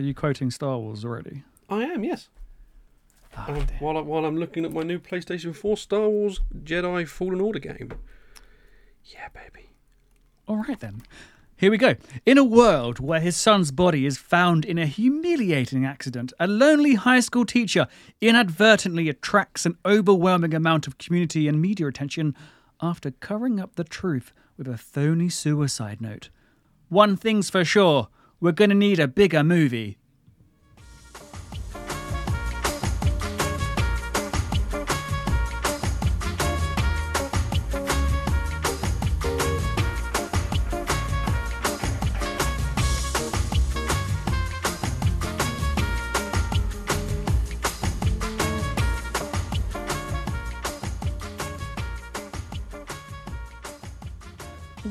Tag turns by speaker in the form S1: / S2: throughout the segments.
S1: Are you quoting Star Wars already?
S2: I am, yes.
S1: Ah,
S2: Um, while, I, while I'm looking at my new PlayStation 4 Star Wars Jedi Fallen Order game. Yeah, baby.
S1: All right then. Here we go. In a world where his son's body is found in a humiliating accident, a lonely high school teacher inadvertently attracts an overwhelming amount of community and media attention after covering up the truth with a phony suicide note. One thing's for sure we're going to need a bigger movie.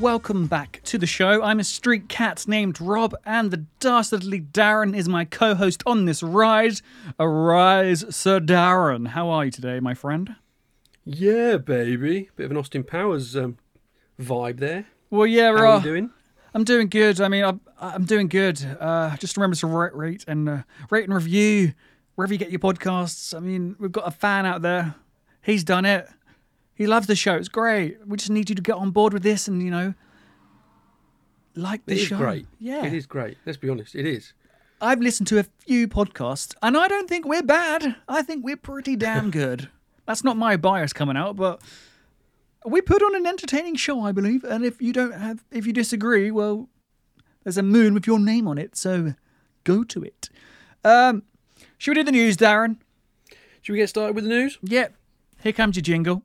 S1: Welcome back to the show. I'm a street cat named Rob, and the dastardly Darren is my co host on this ride. Arise, Sir Darren. How are you today, my friend?
S2: Yeah, baby. Bit of an Austin Powers um, vibe there.
S1: Well, yeah,
S2: How
S1: we're
S2: you doing?
S1: I'm doing good. I mean, I'm, I'm doing good. Uh, just remember to rate, rate and uh, rate and review wherever you get your podcasts. I mean, we've got a fan out there. He's done it. He loves the show. It's great. We just need you to get on board with this and you know, like the
S2: It is
S1: show.
S2: great.
S1: Yeah,
S2: It is great. Let's be honest. It is.
S1: I've listened to a few podcasts, and I don't think we're bad. I think we're pretty damn good. That's not my bias coming out, but we put on an entertaining show, I believe. And if you don't have, if you disagree, well, there's a moon with your name on it, so go to it. Um, should we do the news, Darren?
S2: Should we get started with the news?
S1: Yep. Here comes your jingle.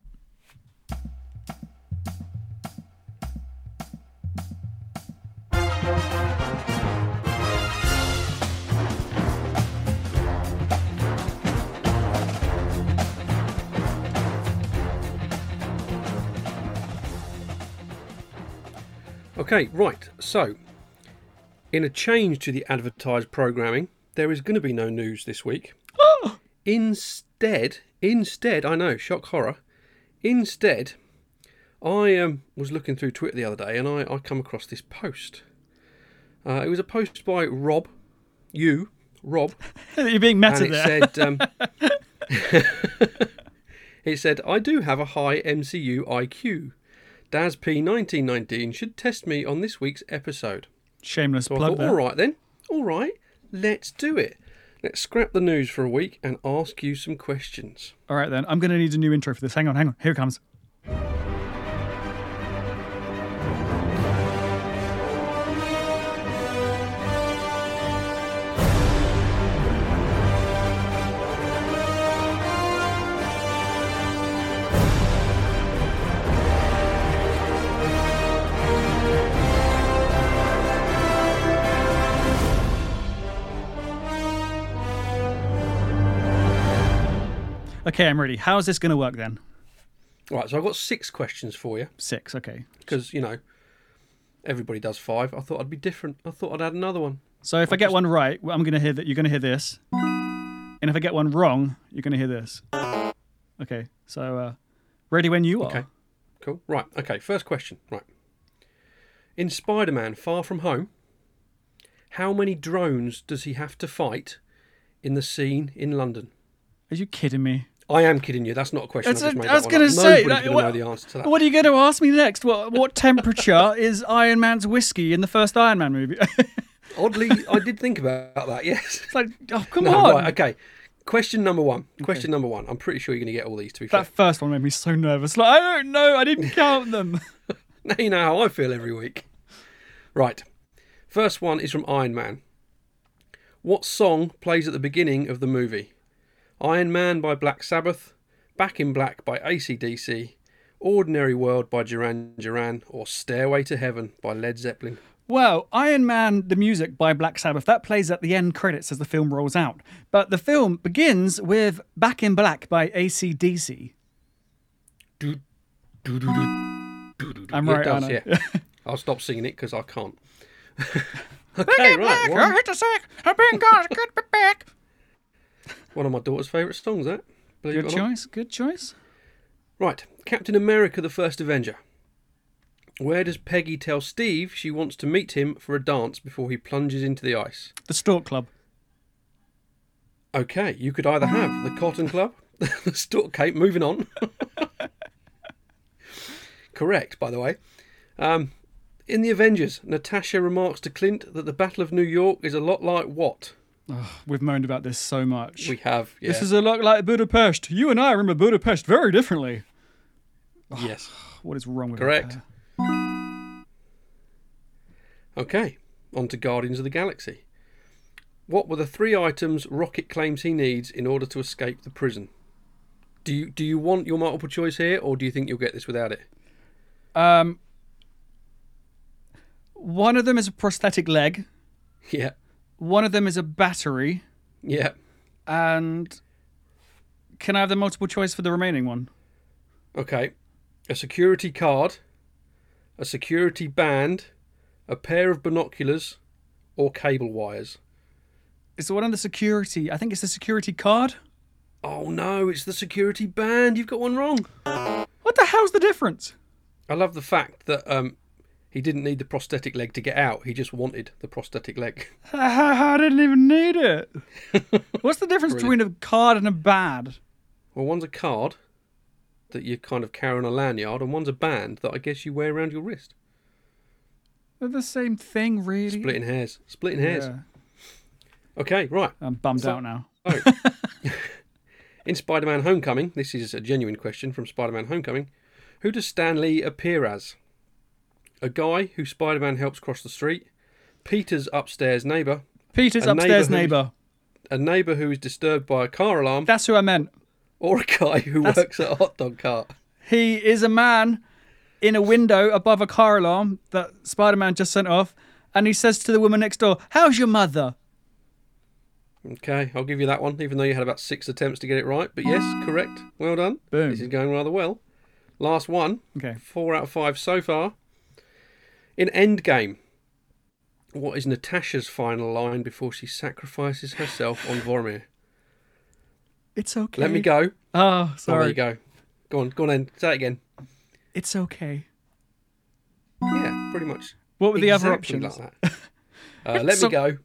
S2: Okay, right. So, in a change to the advertised programming, there is going to be no news this week. instead, instead, I know, shock horror. Instead, I um, was looking through Twitter the other day and I, I come across this post. Uh, it was a post by Rob, you, Rob,
S1: You're being meta
S2: and it
S1: there.
S2: said, um, it said, I do have a high MCU IQ. Daz P 1919 should test me on this week's episode.
S1: Shameless
S2: So
S1: plug
S2: thought, all right then, all right, let's do it. Let's scrap the news for a week and ask you some questions.
S1: All right then. I'm going to need a new intro for this. Hang on, hang on. Here it comes. Okay, I'm ready. How's this going to work then?
S2: Right, so I've got six questions for you
S1: Six. Okay.
S2: because, you know, everybody does five. I thought I'd be different. I thought I'd add another one.
S1: So if I get one right, I'm going to hear that. You're going to hear this, and if I get one wrong, you're going to hear this. Okay. So uh, ready when you are.
S2: Okay. Cool. Right, okay, first question. Right. In Spider Man Far From Home, how many drones does he have to fight in the scene in London?
S1: Are you kidding me?
S2: I am kidding you. That's not a question.
S1: That's
S2: I, just
S1: a-
S2: made
S1: I was gonna
S2: up.
S1: say,
S2: Nobody's
S1: that-
S2: gonna
S1: what-
S2: know the answer to that.
S1: What are you going to ask me next? What what temperature is Iron Man's whiskey in the first Iron Man movie?
S2: Oddly, I did think about that. Yes.
S1: it's like, oh come
S2: No,
S1: on!
S2: right, okay. Question number one. Question number one. I'm pretty sure you're going to get all these. To be fair,
S1: That first one made me so nervous. Like I don't know. I didn't count them.
S2: now you know how I feel every week. Right. First one is from Iron Man. What song plays at the beginning of the movie? Iron Man by Black Sabbath, Back in Black by ACDC, Ordinary World by Duran Duran, or Stairway to Heaven by Led Zeppelin.
S1: Well, Iron Man, the music by Black Sabbath, that plays at the end credits as the film rolls out. But the film begins with Back in Black by ACDC.
S2: Do, do, do.
S1: I'm
S2: Yeah, it
S1: right,
S2: does, yeah. I'll stop singing it because I can't. okay, right. One, I
S1: hit the sack. I've been gone. Good be back.
S2: One of my daughter's favourite songs, that. Believe
S1: Good
S2: not.
S1: choice. Good choice.
S2: Right, Captain America the First Avenger. Where does Peggy tell Steve she wants to meet him for a dance before he plunges into the ice?
S1: The Stork Club.
S2: Okay, you could either have the Cotton Club, the Stork Cape. Moving on. Correct, by the way. Um, in the Avengers, Natasha remarks to Clint that the Battle of New York is a lot like what?
S1: We've moaned about this so much.
S2: We have. Yeah.
S1: This is a lot like Budapest. You and I remember Budapest very differently.
S2: yes.
S1: What is wrong with
S2: Correct. Okay, on to Guardians of the Galaxy. What were the three items Rocket claims he needs in order to escape the prison? Do you do you want your multiple choice here, or do you think you'll get this without it?
S1: Um, one of them is a prosthetic leg.
S2: Yeah,
S1: One of them is a battery.
S2: yeah.
S1: And can I have the multiple choice for the remaining one?
S2: Okay, a security card, a security band, a pair of binoculars, or cable wires.
S1: It's the one on the security. I think it's the security card.
S2: Oh no, it's the security band. You've got one wrong.
S1: What the hell's the difference?
S2: I love the fact that um, he didn't need the prosthetic leg to get out. He just wanted the prosthetic leg.
S1: I didn't even need it. What's the difference between a card and a band?
S2: Well, one's a card that you kind of carry on a lanyard, and one's a band that I guess you wear around your wrist.
S1: They're the same thing, really.
S2: Splitting hairs. Splitting hairs.
S1: Yeah.
S2: Okay, right.
S1: I'm bummed
S2: So-
S1: out now.
S2: So, oh. in Spider Man Homecoming, this is a genuine question from Spider Man Homecoming. Who does Stan Lee appear as? A guy who Spider Man helps cross the street, Peter's upstairs neighbour,
S1: Peter's
S2: a
S1: upstairs
S2: neighbour
S1: neighbour.
S2: a neighbour who is disturbed by a car alarm,
S1: That's who I meant.
S2: or a guy who
S1: That's-
S2: works at a hot dog cart.
S1: He is a man in a window above a car alarm that Spider Man just sent off, and he says to the woman next door, How's your mother?
S2: Okay, I'll give you that one, even though you had about six attempts to get it right. But yes, correct. Well done.
S1: Boom.
S2: This is going rather well. Last one.
S1: Okay.
S2: Four out of five so far. In Endgame, what is Natasha's final line before she sacrifices herself on Vormir?
S1: It's okay.
S2: Let me go.
S1: Oh,
S2: Oh, there
S1: sorry.
S2: you go. Go on, go on then. Say it again.
S1: It's okay.
S2: Yeah, pretty much.
S1: What were the other options?
S2: Like that. Uh, let
S1: So-
S2: me go.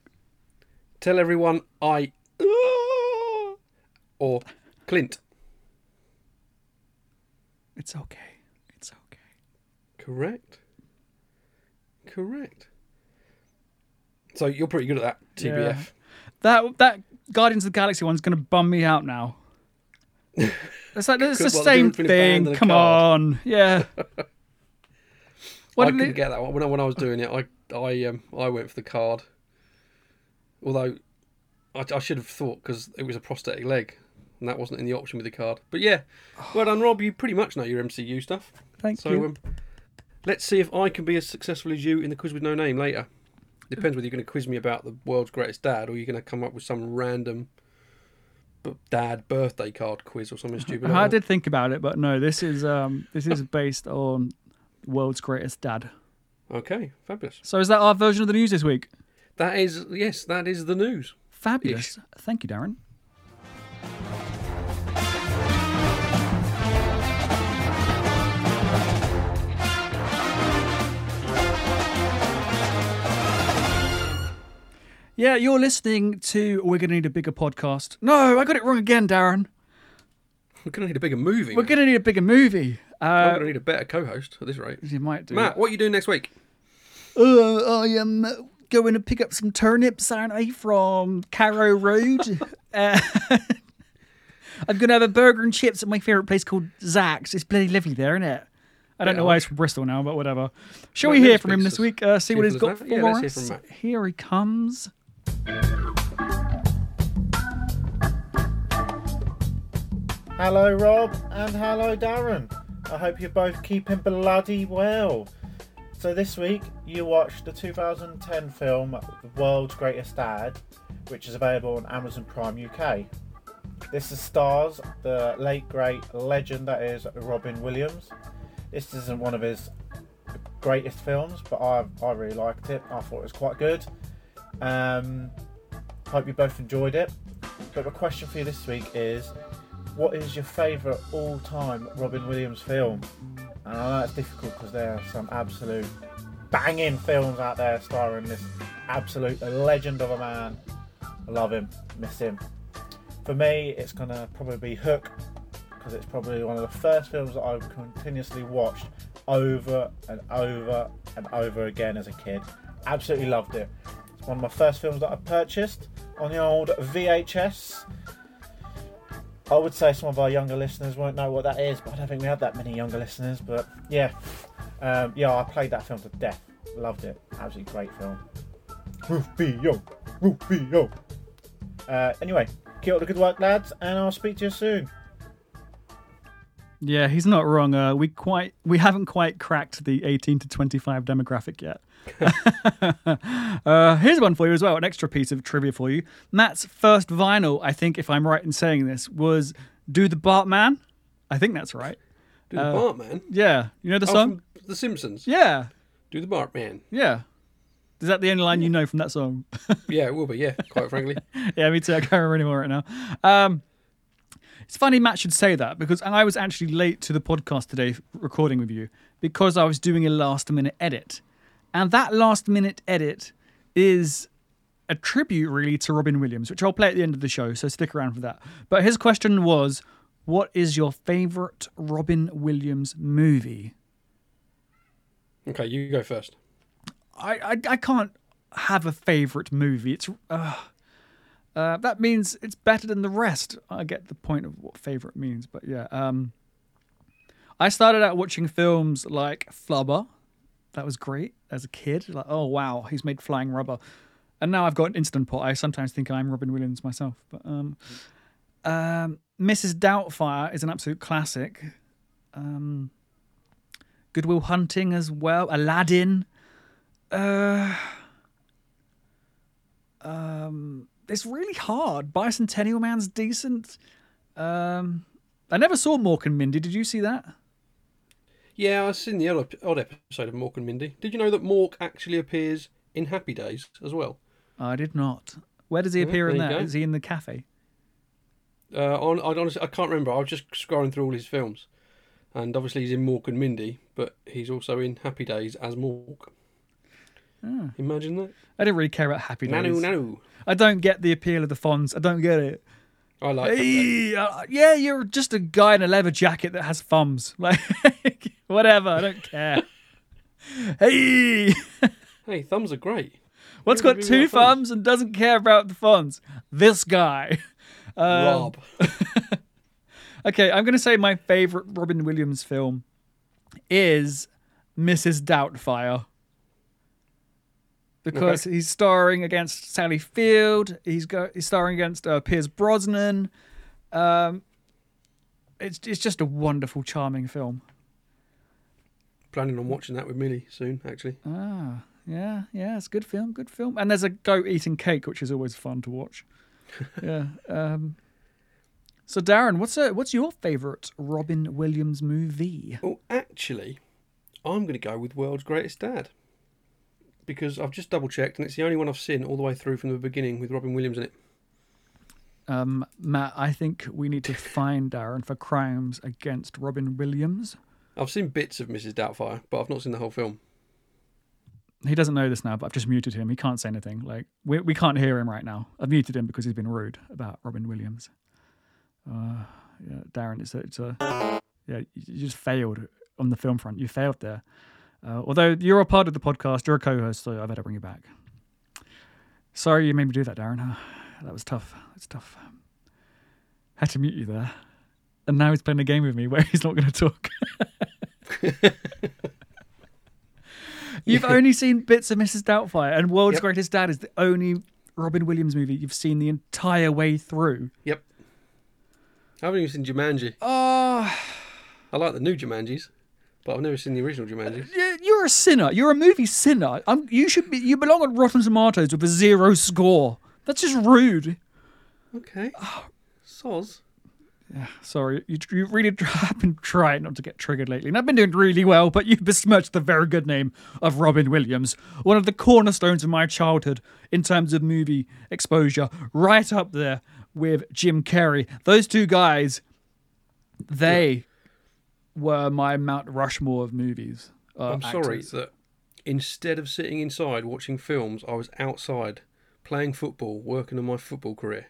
S2: Tell everyone I. Or Clint.
S1: It's okay. It's okay.
S2: Correct. Correct. So you're pretty good at that, TBF.
S1: That that Guardians of the Galaxy one's gonna bum me out now. It's like it's the
S2: the
S1: same
S2: difference between a band
S1: thing. Come on, yeah. What
S2: I couldn't
S1: it-
S2: get that one when I, when I was doing it. I I um I went for the card. Although I, I should have thought because it was a prosthetic leg, and that wasn't in the option with the card. But yeah, well done, Rob. You pretty much know your MCU stuff.
S1: Thank
S2: So
S1: you.
S2: um, let's see if I can be as successful as you in the quiz with no name later. Depends whether you're going to quiz me about the world's greatest dad or you're going to come up with some random b- dad birthday card quiz or something stupid.
S1: I
S2: like
S1: did think about it, but no. This is um this is based on world's greatest dad.
S2: Okay, fabulous.
S1: So is that our version of the news this week?
S2: That is yes, that is the news.
S1: Fabulous. Thank you, Darren. Yeah, you're listening to We're Gonna Need a Bigger Podcast. No, I got it wrong again, Darren.
S2: We're going to need a bigger movie.
S1: We're
S2: man.
S1: gonna need a bigger movie.
S2: I'm
S1: Uh,
S2: going to need a better co-host at this rate.
S1: you might do.
S2: Matt, what are you doing next week?
S1: Uh, I am going to pick up some turnips, aren't I, from Carrow Road. uh, I'm going to have a burger and chips at my favourite place called Zach's. It's bloody lovely there, isn't it? I don't
S2: Bit
S1: know why he's from Bristol now, but whatever. Shall we hear from him this week? Uh, see what he's got for.
S2: Yeah,
S1: us. Here he comes.
S3: Hello, Rob, and hello, Darren. I hope you're both keeping bloody well. So, this week you watched the 2010 film The World's Greatest Dad, which is available on Amazon Prime UK. This is stars the late great legend that is Robin Williams. This isn't one of his greatest films, but I, I really liked it. I thought it was quite good. Um, hope you both enjoyed it. But the question for you this week is what is your favourite all-time Robin Williams film? And I know it's difficult because there are some absolute banging films out there starring this absolute legend of a man. I love him, miss him. For me, it's gonna probably be Hook because it's probably one of the first films that I've continuously watched over and over and over again as a kid. Absolutely loved it. It's one of my first films that I purchased on the old VHS. I would say some of our younger listeners won't know what that is, but I don't think we have that many younger listeners. But yeah, um, yeah, I played that film to death. Loved it. Absolutely great film. Rufio, Rufio. Uh, anyway, keep up the good work, lads, and I'll speak to you soon.
S1: Yeah, he's not wrong. Uh, we quite we haven't quite cracked the 18 to 25 demographic yet. uh, here's one for you as well. An extra piece of trivia for you. Matt's first vinyl, I think, if I'm right in saying this, was "Do the Bartman." I think that's right.
S2: Do the
S1: Uh,
S2: Bartman?
S1: Yeah, you know the
S2: Oh,
S1: song.
S2: The Simpsons.
S1: Yeah,
S2: Do the Bartman.
S1: yeah. Is that the only line you know from that song?
S2: Yeah, it will be. Yeah, quite frankly.
S1: yeah, me too. I can't remember anymore right now. Um, it's funny Matt should say that because I was actually late to the podcast today recording with you because I was doing a last minute edit. And that last minute edit is a tribute really to Robin Williams, which I'll play at the end of the show, so stick around for that. But his question was, what is your favorite Robin Williams movie?
S2: Okay, you go first.
S1: I, I, I can't have a favorite movie. It's uh, uh, that means it's better than the rest. I get the point of what favorite means, but yeah. Um, I started out watching films like Flubber. That was great as a kid. Like, oh wow, he's made flying rubber. And now I've got an instant pot. I sometimes think I'm Robin Williams myself. But um, um, Mrs. Doubtfire is an absolute classic. Um, Good Will Hunting as well. Aladdin. Uh, um, it's really hard. Bicentennial Man's decent. Um, I never saw Mork and Mindy. Did you see that?
S2: Yeah, I've seen the odd, odd episode of Mork and Mindy. Did you know that Mork actually appears in Happy Days as well?
S1: I did not. Where does he
S2: Yeah,
S1: appear in
S2: there you
S1: that?
S2: go.
S1: He in the cafe?
S2: Uh, on, I honestly I can't remember. I was just scrolling through all his films, and obviously he's in Mork and Mindy, but he's also in Happy Days as Mork.
S1: Ah.
S2: Imagine that.
S1: I didn't really care about Happy Days.
S2: Nanu, nanu.
S1: I don't get the appeal of the Fonz. I don't get it.
S2: I like.
S1: Hey, uh, yeah, you're just a guy in a leather jacket that has thumbs. Like, whatever. I don't care. hey,
S2: Hey, thumbs are great.
S1: what's got two
S2: thumbs?
S1: thumbs and doesn't care about the Fonz? This guy. Um,
S2: Rob.
S1: Okay, I'm going to say my favorite Robin Williams film is Mrs. Doubtfire. Because he's starring against Sally Field, he's go, he's starring against uh, Pierce Brosnan. Um, it's it's just a wonderful, charming film.
S2: Planning on watching that with Millie soon, actually.
S1: Ah, yeah, yeah, it's a good film, good film. And there's a goat eating cake, which is always fun to watch. yeah. Um, so Darren, what's a, what's your favorite Robin Williams movie?
S2: Well, actually, I'm going to go with World's Greatest Dad. Because I've just double checked and it's the only one I've seen all the way through from the beginning with Robin Williams in it.
S1: Um, Matt, I think we need to find Darren for crimes against Robin Williams.
S2: I've seen bits of Mrs. Doubtfire, but I've not seen the whole film.
S1: He doesn't know this now, but I've just muted him. He can't say anything. Like we we can't hear him right now. I've muted him because he's been rude about Robin Williams. Uh, yeah, Darren, it's a, it's a yeah. You just failed on the film front. You failed there. Uh, although you're a part of the podcast, you're a co-host, so I better bring you back. Sorry, you made me do that, Darren. Uh, that was tough. That's tough. Had to mute you there, and now he's playing a game with me where he's not going to talk. You've only seen bits of Mrs. Doubtfire, and World's
S2: Yep.
S1: Greatest Dad is the only Robin Williams movie you've seen the entire way through.
S2: Yep. I haven't even seen Jumanji.
S1: Oh,
S2: I like the new Jumanjis, but I've never seen the original Jumanjis.
S1: You're a sinner. You're a movie sinner. i you should be. You belong on Rotten Tomatoes with a zero score. That's just rude.
S2: Okay. Soz.
S1: Yeah, sorry, you, you really have been trying not to get triggered lately, and I've been doing really well. But you've besmirched the very good name of Robin Williams, one of the cornerstones of my childhood in terms of movie exposure, right up there with Jim Carrey. Those two guys, they were my Mount Rushmore of movies. Uh,
S2: I'm sorry
S1: actors.
S2: that instead of sitting inside watching films, I was outside playing football, working on my football career.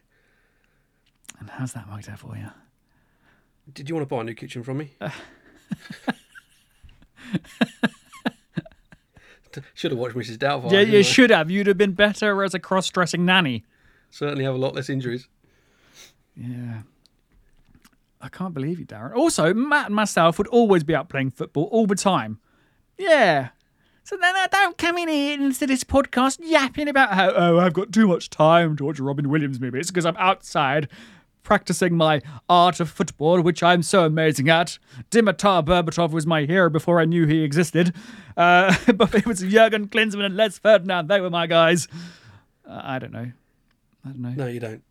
S1: And how's that worked out for you?
S2: Did you want to buy a new kitchen from me? Should have watched Mrs. Doubtfire.
S1: yeah, you
S2: I?
S1: should have. You'd have been better as a cross-dressing nanny.
S2: Certainly have a lot less injuries.
S1: Yeah. I can't believe you, Darren. Also, Matt and myself would always be out playing football all the time. Yeah. So then I don't come in here into this podcast yapping about how, oh, I've got too much time to watch Robin Williams movie. It's because I'm outside practicing my art of football, which I'm so amazing at. Dimitar Berbatov was my hero before I knew he existed. Uh, but it was Jurgen Klinsmann and Les Ferdinand. They were my guys. Uh, I don't know. I don't know.
S2: No, you don't.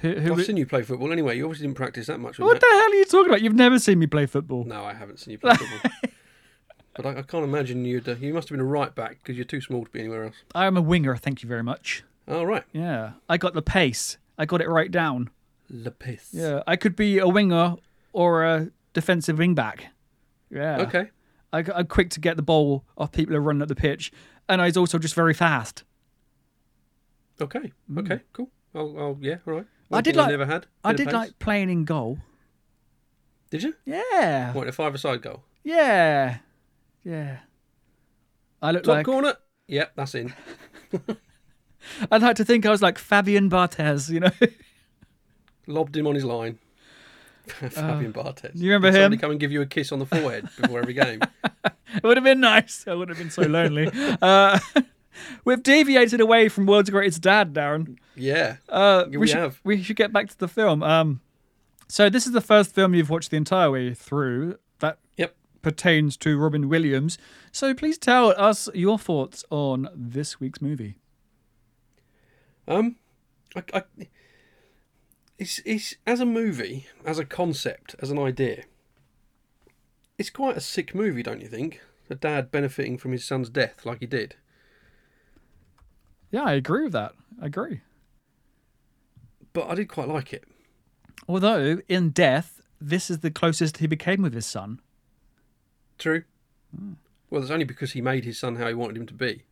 S1: Who, who,
S2: I've seen you play football anyway. You obviously didn't practice that much.
S1: what the hell are you talking about? You've never seen me play football.
S2: No, I haven't seen you play football. but I, I can't imagine you'd. Uh, you must have been a right back because you're too small to be anywhere else.
S1: I am a winger, thank you very much.
S2: All right.
S1: Yeah, I got the pace. I got it right down.
S2: Lapis.
S1: Yeah, I could be a winger or a defensive wing back. Yeah.
S2: Okay.
S1: I, I'm quick to get the ball off people who are running up the pitch, and I was also just very fast.
S2: Okay. Okay. Cool. I'll, I'll yeah. All right.
S1: Hmm. I did like-
S2: never had.
S1: I did like playing in goal.
S2: Did you?
S1: Yeah.
S2: What a five-a-side goal.
S1: Yeah. Yeah. I look
S2: Top
S1: like
S2: corner. Yep, that's in.
S1: I'd like to think I was like Fabian Barthez, you know.
S2: Lobbed him on his line. Fabian Barthez.
S1: Uh, you remember
S2: Did Somebody
S1: him?
S2: come and give you a kiss on the forehead before every game.
S1: It would have been nice. I would have been so lonely. uh, we've deviated away from World's Greatest Dad, Darren.
S2: Yeah.
S1: Uh, we,
S2: we
S1: should,
S2: have.
S1: we should get back to the film. Um, so this is the first film you've watched the entire way through. Pertains to Robin Williams. So please tell us your thoughts on this week's movie.
S2: Um, I, I, it's it's as a movie, as a concept, as an idea. It's quite a sick movie, don't you think? A dad benefiting from his son's death, like he did.
S1: Yeah, I agree with that. I agree.
S2: But I did quite like it.
S1: Although in death, this is the closest he became with his son.
S2: True.
S1: Hmm.
S2: Well, it's only because he made his son how he wanted him to be,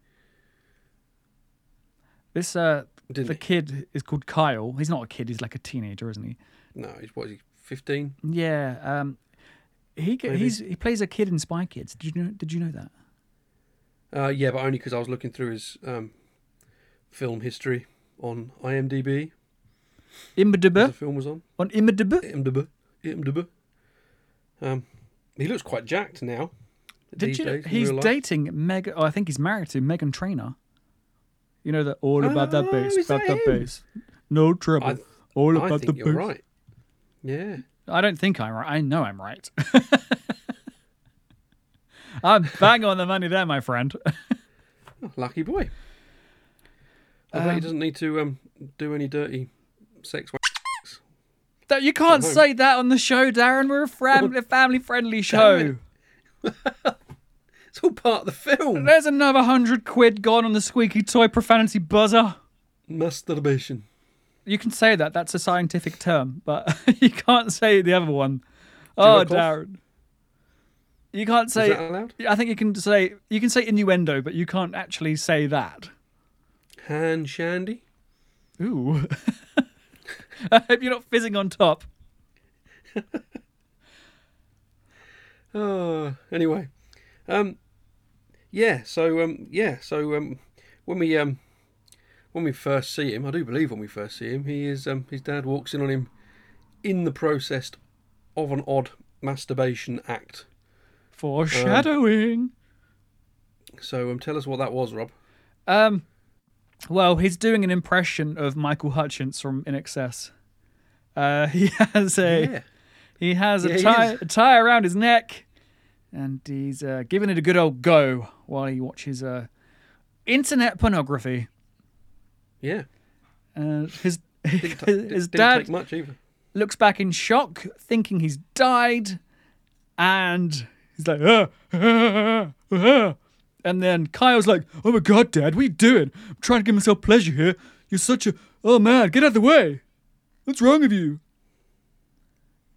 S1: This uh,
S2: didn't
S1: the
S2: he?
S1: kid is called Kyle. He's not a kid. He's like a teenager, isn't he?
S2: No, he's what is he? Fifteen.
S1: Yeah. Um, he
S2: Maybe.
S1: he's he plays a kid in Spy Kids. Did you know? Did you know that?
S2: Uh, yeah, but only because I was looking through his um, film history on IMDb. as The
S1: IMDb
S2: film was on.
S1: on IMDb.
S2: IMDb. IMDb. Um, he looks quite jacked now.
S1: Did you?
S2: days
S1: he's dating Meg. Oh, I think he's married to Meghan Trainor. You know that all about that
S2: Oh,
S1: bass,
S2: is
S1: about
S2: that
S1: that bass. No trouble.
S2: I-
S1: all
S2: I
S1: about the
S2: think you're
S1: bass.
S2: right. Yeah.
S1: I don't think I'm right. I know I'm right. I'm bang on the money there, my friend.
S2: Oh, lucky boy. I bet
S1: Um,
S2: he doesn't need to um, do any dirty sex.
S1: That- you can't say that on the show, Darren. We're a oh. family, family-friendly show.
S2: it. It's all part of the film.
S1: There's another hundred quid gone on the squeaky toy profanity buzzer.
S2: Masturbation.
S1: You can say that. That's a scientific term, but you can't say the other one. Oh,
S2: Jerk off?
S1: Darren. You can't say.
S2: Is that allowed?
S1: I think you can say you can say innuendo, but you can't actually say that.
S2: Hand shandy.
S1: Ooh. I hope you're not fizzing on top.
S2: Oh, anyway, um, yeah. So um, yeah. So um, when we um, when we first see him, I do believe when we first see him, he is um, his dad walks in on him in the process of an odd masturbation act.
S1: Foreshadowing.
S2: So um, tell us what that was, Rob.
S1: Um, well, he's doing an impression of Michael Hutchence from INXS. Uh, he has a
S2: Yeah.
S1: he has
S2: Yeah,
S1: a tie a tie around his neck, and he's uh, giving it a good old go while he watches uh, internet pornography.
S2: Yeah.
S1: Uh, his
S2: Didn't, ta-
S1: his dad looks back in shock, thinking he's died, and he's like, ah, ah, ah. And then Kyle's like, "Oh my god, Dad, what are you doing? I'm trying to give myself pleasure here. You're such a oh man, get out of the way. What's wrong with you?"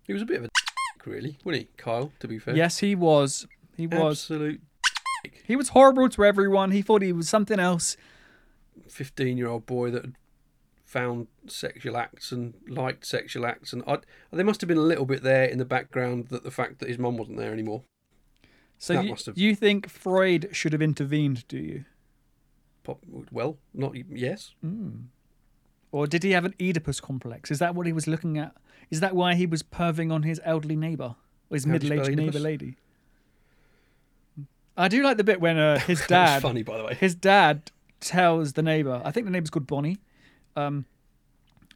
S2: He was a bit of a dick, really, wasn't he, Kyle? To be fair.
S1: Yes, he was. He was.
S2: Absolute
S1: He was horrible to everyone. He thought he was something else.
S2: fifteen-year-old boy that had found sexual acts and liked sexual acts, and I, there must have been a little bit there in the background that the fact that his mum wasn't there anymore.
S1: So you,
S2: have-
S1: you think Freud should have intervened? Do you,
S2: Pop, well, not yes.
S1: or did he have an Oedipus complex? Is that what he was looking at? Is that why he was perving on his elderly neighbour, or his
S2: How
S1: middle-aged neighbour lady? I do like the bit when uh, his dad
S2: funny, by the way.
S1: his dad tells the neighbor i think the neighbor's called bonnie um,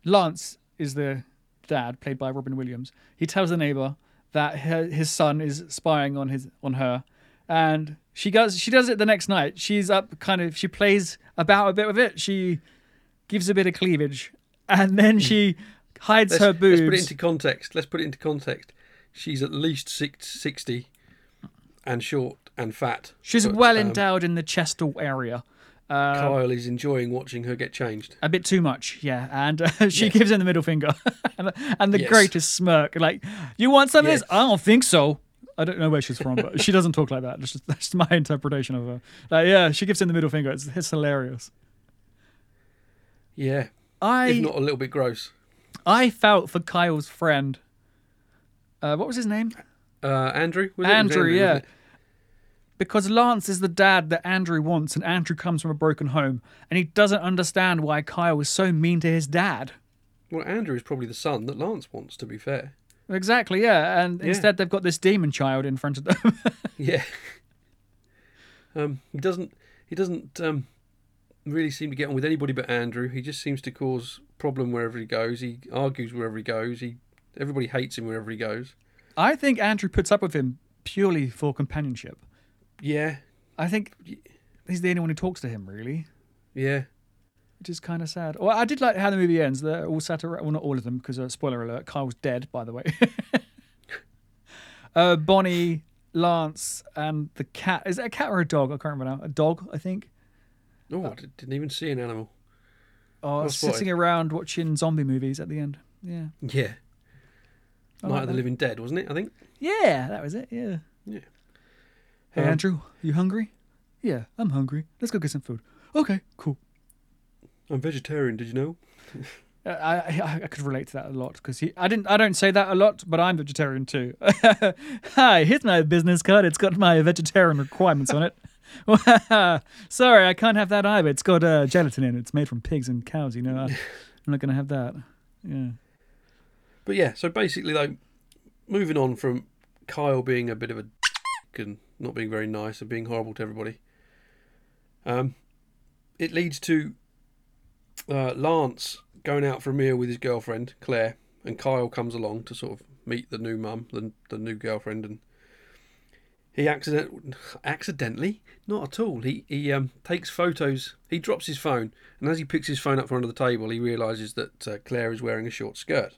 S1: lance is the dad played by robin williams he tells the neighbor that her, his son is spying on his on her and she does she does it the next night she's up kind of she plays about a bit with it she gives a bit of cleavage and then she hides
S2: Let's,
S1: her boobs
S2: let's put it into context. Let's put it into context. She's at least six, 60 and short and fat.
S1: she's
S2: but,
S1: well
S2: um,
S1: endowed in the chestal area uh,
S2: Kyle is enjoying watching her get changed.
S1: A bit too much, yeah. And uh, she
S2: Yes.
S1: gives him the middle finger and, and the
S2: Yes.
S1: greatest smirk. Like, you want some of this? I don't think so. I don't know where she's from, but she doesn't talk like that. That's just, that's my interpretation of her. Like, yeah, she gives him the middle finger. It's, it's hilarious.
S2: Yeah, if
S1: I
S2: not a little bit gross.
S1: I felt for Kyle's friend. Uh, what was his name?
S2: Uh, Andrew? Was it? It was
S1: Andrew, yeah. Because Lance is the dad that Andrew wants, and Andrew comes from a broken home, and he doesn't understand why Kyle was so mean to his dad.
S2: Well, Andrew is probably the son that Lance wants, to be fair.
S1: Exactly, yeah. And
S2: Yeah.
S1: instead, they've got this demon child in front of them.
S2: Yeah. Um, he doesn't. He doesn't um, really seem to get on with anybody but Andrew. He just seems to cause problem wherever he goes. He argues wherever he goes. He everybody hates him wherever he goes.
S1: I think Andrew puts up with him purely for companionship.
S2: Yeah,
S1: I think he's the only one who talks to him, really,
S2: yeah.
S1: which is kind of sad. Well, I did like how the movie ends. They're all sat around, well, not all of them, because uh, spoiler alert, Kyle's dead, by the way. uh, Bonnie, Lance, and the cat. Is it a cat or a dog? I can't remember now. A dog, I think.
S2: Oh, I did- didn't even see an animal.
S1: Oh, sitting around watching zombie movies at the end. Yeah.
S2: Yeah,
S1: I
S2: Night
S1: like
S2: of the
S1: that.
S2: Living Dead, wasn't it? I think.
S1: Yeah, that was it. Yeah.
S2: Yeah.
S1: Hey,
S2: Um,
S1: Andrew, you hungry? Yeah, I'm hungry. Let's go get some food. Okay, cool.
S2: I'm vegetarian. Did you know?
S1: Uh, I, I I could relate to that a lot because he I didn't I don't say that a lot, but I'm vegetarian too. Hi, here's my business card. It's got my vegetarian requirements on it. Sorry, I can't have that either. It's got uh, gelatin in it. It's made from pigs and cows. You know, I, I'm not gonna have that. Yeah.
S2: But yeah, so basically, though, moving on from Kyle being a bit of a and not being very nice and being horrible to everybody, um, it leads to uh, Lance going out for a meal with his girlfriend Claire, and Kyle comes along to sort of meet the new mum, the the new girlfriend, and he accident accidentally, not at all. He he um, takes photos. He drops his phone, and as he picks his phone up from under the table, he realizes that uh, Claire is wearing a short skirt.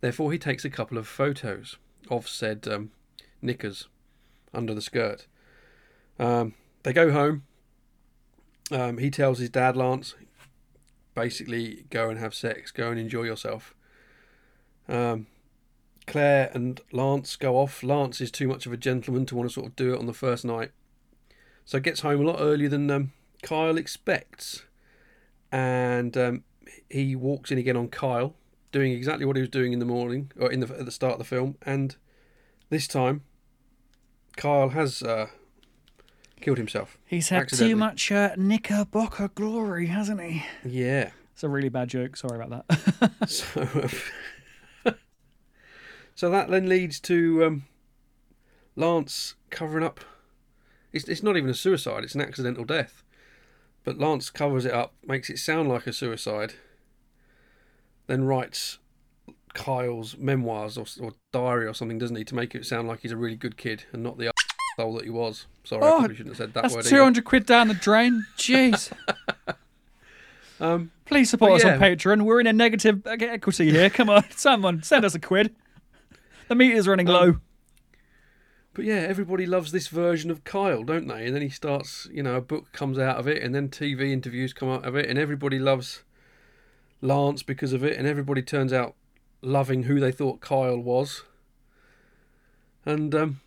S2: Therefore, he takes a couple of photos of said um, knickers under the skirt. Um, they go home. Um, he tells his dad, Lance, basically, go and have sex, go and enjoy yourself. Um, Claire and Lance go off. Lance is too much of a gentleman to want to sort of do it on the first night. So gets home a lot earlier than um, Kyle expects. And um, he walks in again on Kyle, doing exactly what he was doing in the morning or in the at the start of the film, and this time Kyle has uh, killed himself.
S1: He's had too much uh, Knickerbocker glory, hasn't he?
S2: Yeah.
S1: It's a really bad joke. Sorry about that.
S2: So, um, so that then leads to um, Lance covering up. It's it's not even a suicide; it's an accidental death. But Lance covers it up, makes it sound like a suicide. Then writes Kyle's memoirs or, or diary or something, doesn't he, to make it sound like he's a really good kid and not the asshole that he was. Sorry, I
S1: Oh,
S2: probably shouldn't have said that word.
S1: That's
S2: either.
S1: two hundred quid down the drain. Jeez.
S2: Um,
S1: Please support us on. Patreon. We're in a negative equity here. Come on, someone send us a quid. The meter's running
S2: Um,
S1: low.
S2: But yeah, everybody loves this version of Kyle, don't they? And then he starts, you know, a book comes out of it, and then TV interviews come out of it, and everybody loves Lance because of it, and everybody turns out loving who they thought Kyle was. And um,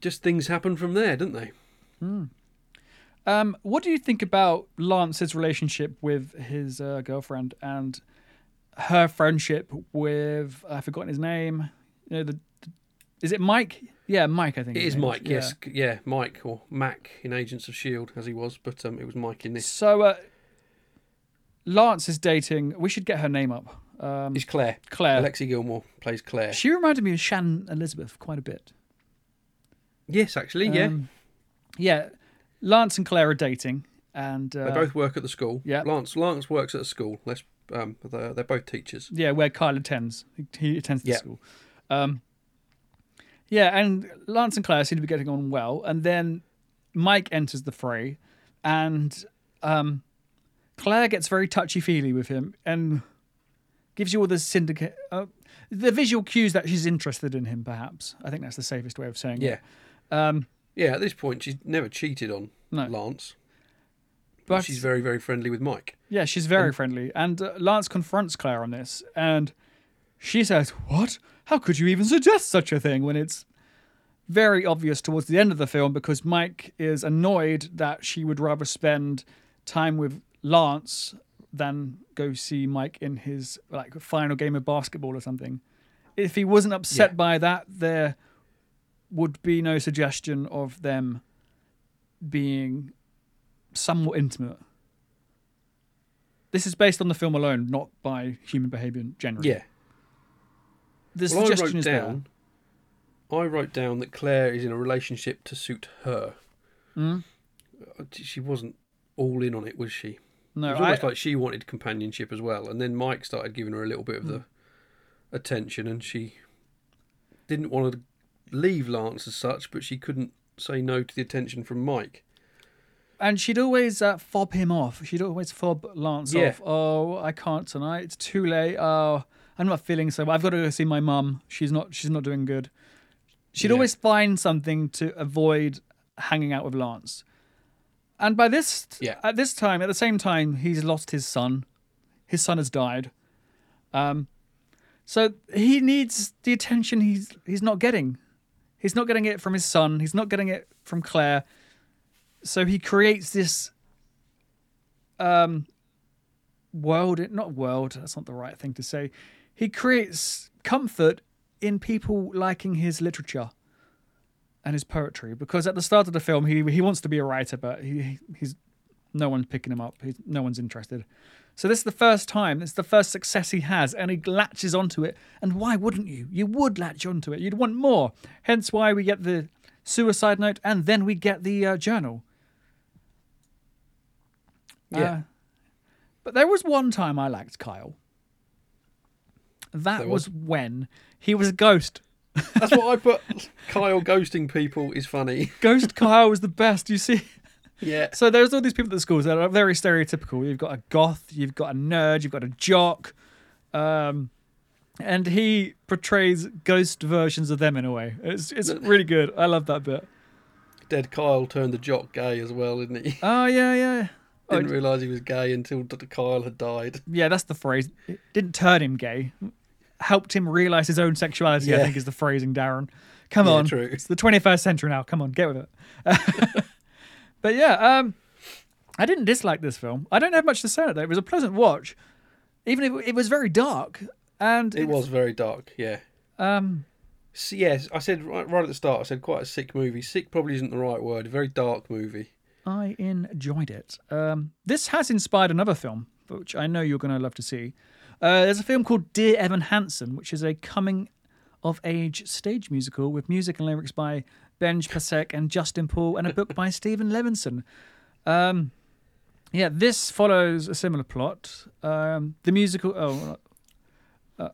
S2: just things happen from there, don't they?
S1: Um, what do you think about Lance's relationship with his uh, girlfriend and her friendship with I've forgotten his name. You know, the, the- is it Mike? Yeah, Mike. I think
S2: It is Mike,
S1: Yeah.
S2: yes. Yeah, Mike or Mack in Agents of S.H.I.E.L.D. as he was, but um, it was Mike in this.
S1: So uh, Lance is dating. We should get her name up. Um,
S2: He's Claire.
S1: Claire.
S2: Alexie Gilmore plays Claire.
S1: She reminded me of Shannon Elizabeth quite a bit.
S2: Yes, actually, yeah.
S1: Um, yeah. Lance and Claire are dating, and uh,
S2: they both work at the school.
S1: yeah.
S2: Lance Lance works at a school. Let's um, they're, they're both teachers.
S1: yeah, where Kyle attends. He, he attends the
S2: Yeah.
S1: school. Um, yeah, and Lance and Claire seem to be getting on well, and then Mike enters the fray, and um, Claire gets very touchy feely with him and gives you all the syndicate, uh, the visual cues that she's interested in him. Perhaps I think that's the safest way of saying
S2: Yeah.
S1: it. Um,
S2: Yeah, at this point, she's never cheated on
S1: No.
S2: Lance.
S1: but
S2: But she's very, very friendly with Mike.
S1: Yeah, she's very friendly. And uh, Lance confronts Claire on this, and she says, What? How could you even suggest such a thing when it's very obvious towards the end of the film because Mike is annoyed that she would rather spend time with Lance than go see Mike in his like final game of basketball or something. If he wasn't upset
S2: Yeah.
S1: by that, there would be no suggestion of them being somewhat intimate. This is based on the film alone, not by human behavior generally.
S2: Yeah.
S1: the
S2: Well, I
S1: suggestion
S2: wrote
S1: is
S2: down. I wrote down that Claire is in a relationship to suit her.
S1: Mm?
S2: She wasn't all in on it, was she?
S1: No,
S2: it was
S1: I,
S2: almost like she wanted companionship as well, and then Mike started giving her a little bit of the attention, and she didn't want to leave Lance as such, but she couldn't say no to the attention from Mike.
S1: and she'd always uh, fob him off. She'd always fob Lance
S2: Yeah.
S1: off. Oh, I can't tonight. It's too late. Oh, I'm not feeling so. well. I've got to go see my mum. She's not. She's not doing good. She'd
S2: Yeah.
S1: always find something to avoid hanging out with Lance. And by this,
S2: Yeah.
S1: at this time, at the same time, he's lost his son. His son has died. Um, so he needs the attention he's he's not getting. He's not getting it from his son. He's not getting it from Claire. So he creates this um world not world that's not the right thing to say he creates comfort in people liking his literature and his poetry because at the start of the film he he wants to be a writer but he he's no one's picking him up he's, no one's interested so this is the first time it's the first success he has and he latches onto it and why wouldn't you you would latch onto it you'd want more hence why we get the suicide note and then we get the uh, journal
S2: Yeah.
S1: uh, but there was one time I liked Kyle. That
S2: There
S1: was.
S2: was?
S1: when he was a ghost.
S2: That's what I put. Kyle ghosting people is funny.
S1: Ghost Kyle was the best. You see,
S2: Yeah.
S1: so there's all these people at the schools that are very stereotypical. You've got a goth, you've got a nerd, you've got a jock, um, and he portrays ghost versions of them in a way. It's it's really good. I love that bit.
S2: Dead Kyle turned the jock gay as well, didn't he?
S1: Oh yeah, yeah. Oh,
S2: Didn't realise he was gay until. Kyle had died.
S1: Yeah, that's the phrase. It didn't turn him gay. Helped him realize his own sexuality, I think is the phrasing, Darren. Come
S2: Yeah,
S1: on.
S2: true.
S1: It's the 21st century now. Come on, get with it. but yeah, um, I didn't dislike this film. I don't have much to say on it, though. It was a pleasant watch, even if it was very dark. And
S2: It was very dark, yeah.
S1: Um,
S2: S yes, I said right, right at the start, I said quite a sick movie. Sick probably isn't the right word. A very dark movie.
S1: I enjoyed it. Um, this has inspired another film, which I know you're going to love to see. Uh, there's a film called Dear Evan Hansen, which is a coming of age stage musical with music and lyrics by Benj Pasek and Justin Paul, and a book by Steven Levenson. Um, yeah, this follows a similar plot. Um, the musical. Oh, uh,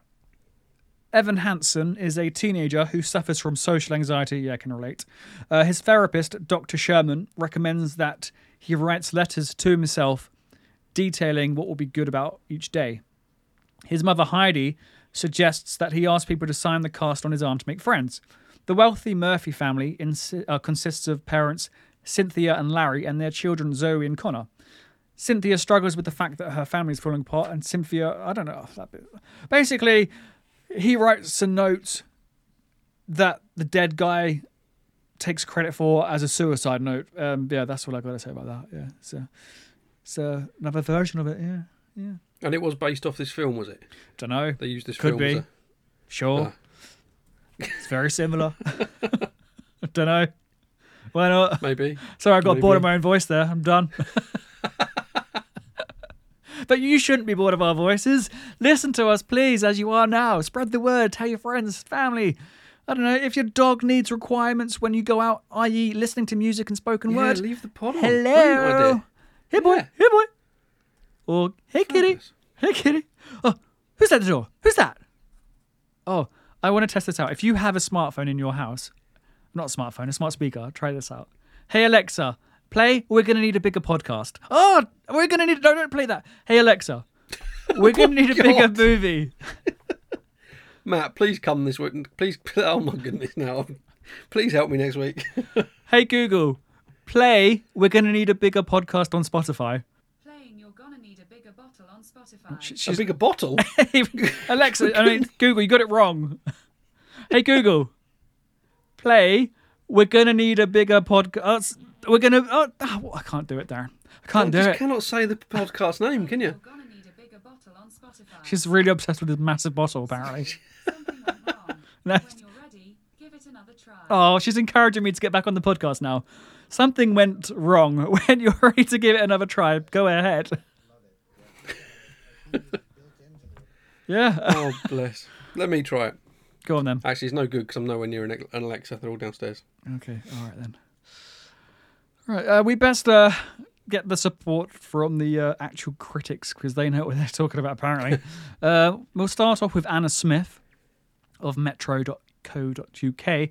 S1: Evan Hansen is a teenager who suffers from social anxiety. Yeah, I can relate. Uh, his therapist, Dr. Sherman, recommends that he writes letters to himself detailing what will be good about each day. His mother, Heidi, suggests that he ask people to sign the cast on his arm to make friends. The wealthy Murphy family insi- uh, consists of parents Cynthia and Larry and their children Zoe and Connor. Cynthia struggles with the fact that her family is falling apart, and Cynthia, I don't know. Basically, he writes a note that the dead guy takes credit for as a suicide note. Um, yeah, that's what I got to say about that. Yeah, so it's uh, another version of it. Yeah, yeah.
S2: And it was based off this film, was it?
S1: Don't know.
S2: They used this
S1: Could
S2: film
S1: be.
S2: a.
S1: Sure.
S2: Ah.
S1: It's very similar. Don't know. Why not?
S2: Maybe.
S1: Sorry, I got bored of my own voice there. I'm done. but you shouldn't be bored of our voices. Listen to us, please, as you are now. Spread the word. Tell your friends, family. I don't know if your dog needs requirements when you go out, i.e., listening to music and spoken
S2: Yeah,
S1: word.
S2: leave the pod.
S1: Hello. Hey boy.
S2: Yeah.
S1: Hey boy. Or hey kitty. Hey kitty. Oh, who's at the door? Who's that? Oh, I want to test this out. If you have a smartphone in your house, not a smartphone, a smart speaker, try this out. Hey Alexa, play We're Gonna Need a Bigger Podcast. Oh, we're gonna need no, don't play that. Hey Alexa, we're oh gonna need a bigger
S2: God.
S1: movie.
S2: Matt, please come this week. Please. Oh my goodness, now. Please help me next week.
S1: Hey Google, play We're Gonna Need a Bigger Podcast on Spotify.
S4: Playing You're Gonna Need a Bigger Bottle on Spotify.
S1: She-
S2: a bigger bottle.
S1: Alexa, I mean Google, you got it wrong. Hey Google, play. We're gonna need a bigger podcast. We're gonna. Oh, oh, I can't do it, Darren. I can't
S2: You
S1: do
S2: just
S1: it.
S2: cannot say the podcast name, can you?
S4: You're Gonna Need a Bigger Bottle on Spotify.
S1: She's really obsessed with this massive bottle, apparently.
S4: Something went wrong.
S1: No.
S4: When you're ready, give it another try.
S1: Oh, she's encouraging me to get back on the podcast now. Something went wrong. When you're ready to give it another try, go ahead. Yeah,
S2: Oh bless. Let me try it.
S1: go on then.
S2: Actually, it's no good because I'm nowhere near an Alexa. They're all downstairs.
S1: Okay, all right then. All right, uh, we best uh, get the support from the uh, actual critics because they know what they're talking about. Apparently, uh, we'll start off with Anna Smith of Metro.co.uk.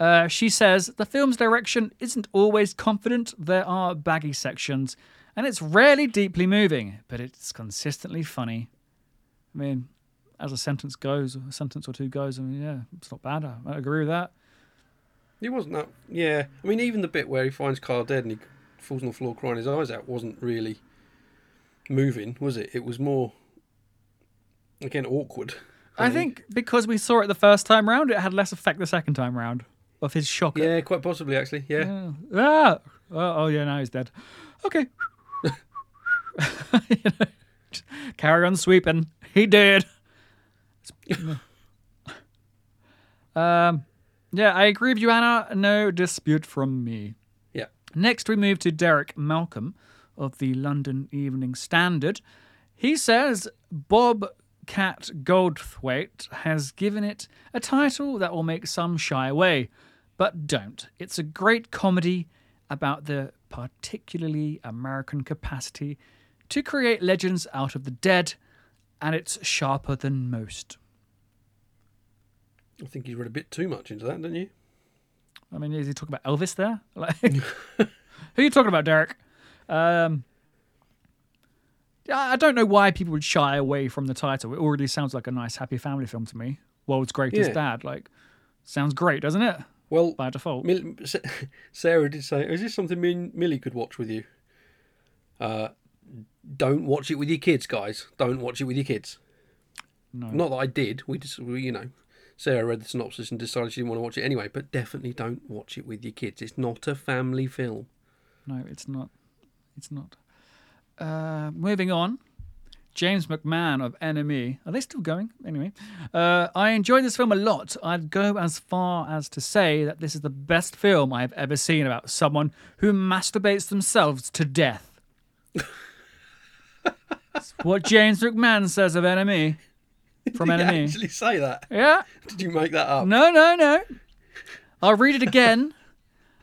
S1: Uh, she says the film's direction isn't always confident. There are baggy sections, and it's rarely deeply moving, but it's consistently funny. I mean, as a sentence goes, a sentence or two goes, I mean, yeah, it's not bad. I, I agree with that.
S2: He wasn't that. Yeah, I mean, even the bit where he finds Carl dead and he falls on the floor crying his eyes out wasn't really moving, was it? It was more again awkward.
S1: I think because we saw it the first time round, it had less effect the second time round of his shock.
S2: Yeah, quite possibly actually. Yeah.
S1: Yeah. Ah! Oh, oh, yeah, now he's dead. Okay. You know, carry on sweeping. He did. um, yeah, I agree with you, Anna. No dispute from me.
S2: Yeah.
S1: Next, we move to Derek Malcolm of the London Evening Standard. He says Bob Cat Goldthwait has given it a title that will make some shy away, but don't. It's a great comedy about the particularly American capacity to create legends out of the dead, and it's sharper than most.
S2: I think you read a bit too much into that, didn't you?
S1: I mean, is he talking about Elvis there? Like, who are you talking about, Derek? Um, yeah, I don't know why people would shy away from the title. It already sounds like a nice, happy family film to me. World's Greatest
S2: Yeah.
S1: Dad. Like, sounds great, doesn't it?
S2: Well,
S1: By default.
S2: Mill- Sarah did say, "Is this something me and Millie could watch with you?" Uh, don't watch it with your kids, guys. Don't watch it with your kids.
S1: No.
S2: Not that I did. We just, we, you know, Sarah read the synopsis and decided she didn't want to watch it anyway. But definitely don't watch it with your kids. It's not a family film.
S1: No, it's not. It's not. Uh, moving on. James McMahon of NME. Are they still going? Anyway, uh, I enjoyed this film a lot. I'd go as far as to say that this is the best film I have ever seen about someone who masturbates themselves to death. That's what James McMahon says of Enemy From Enemy.
S2: Did you actually say that?
S1: Yeah.
S2: Did you make that up?
S1: No, no, no. I'll read it again.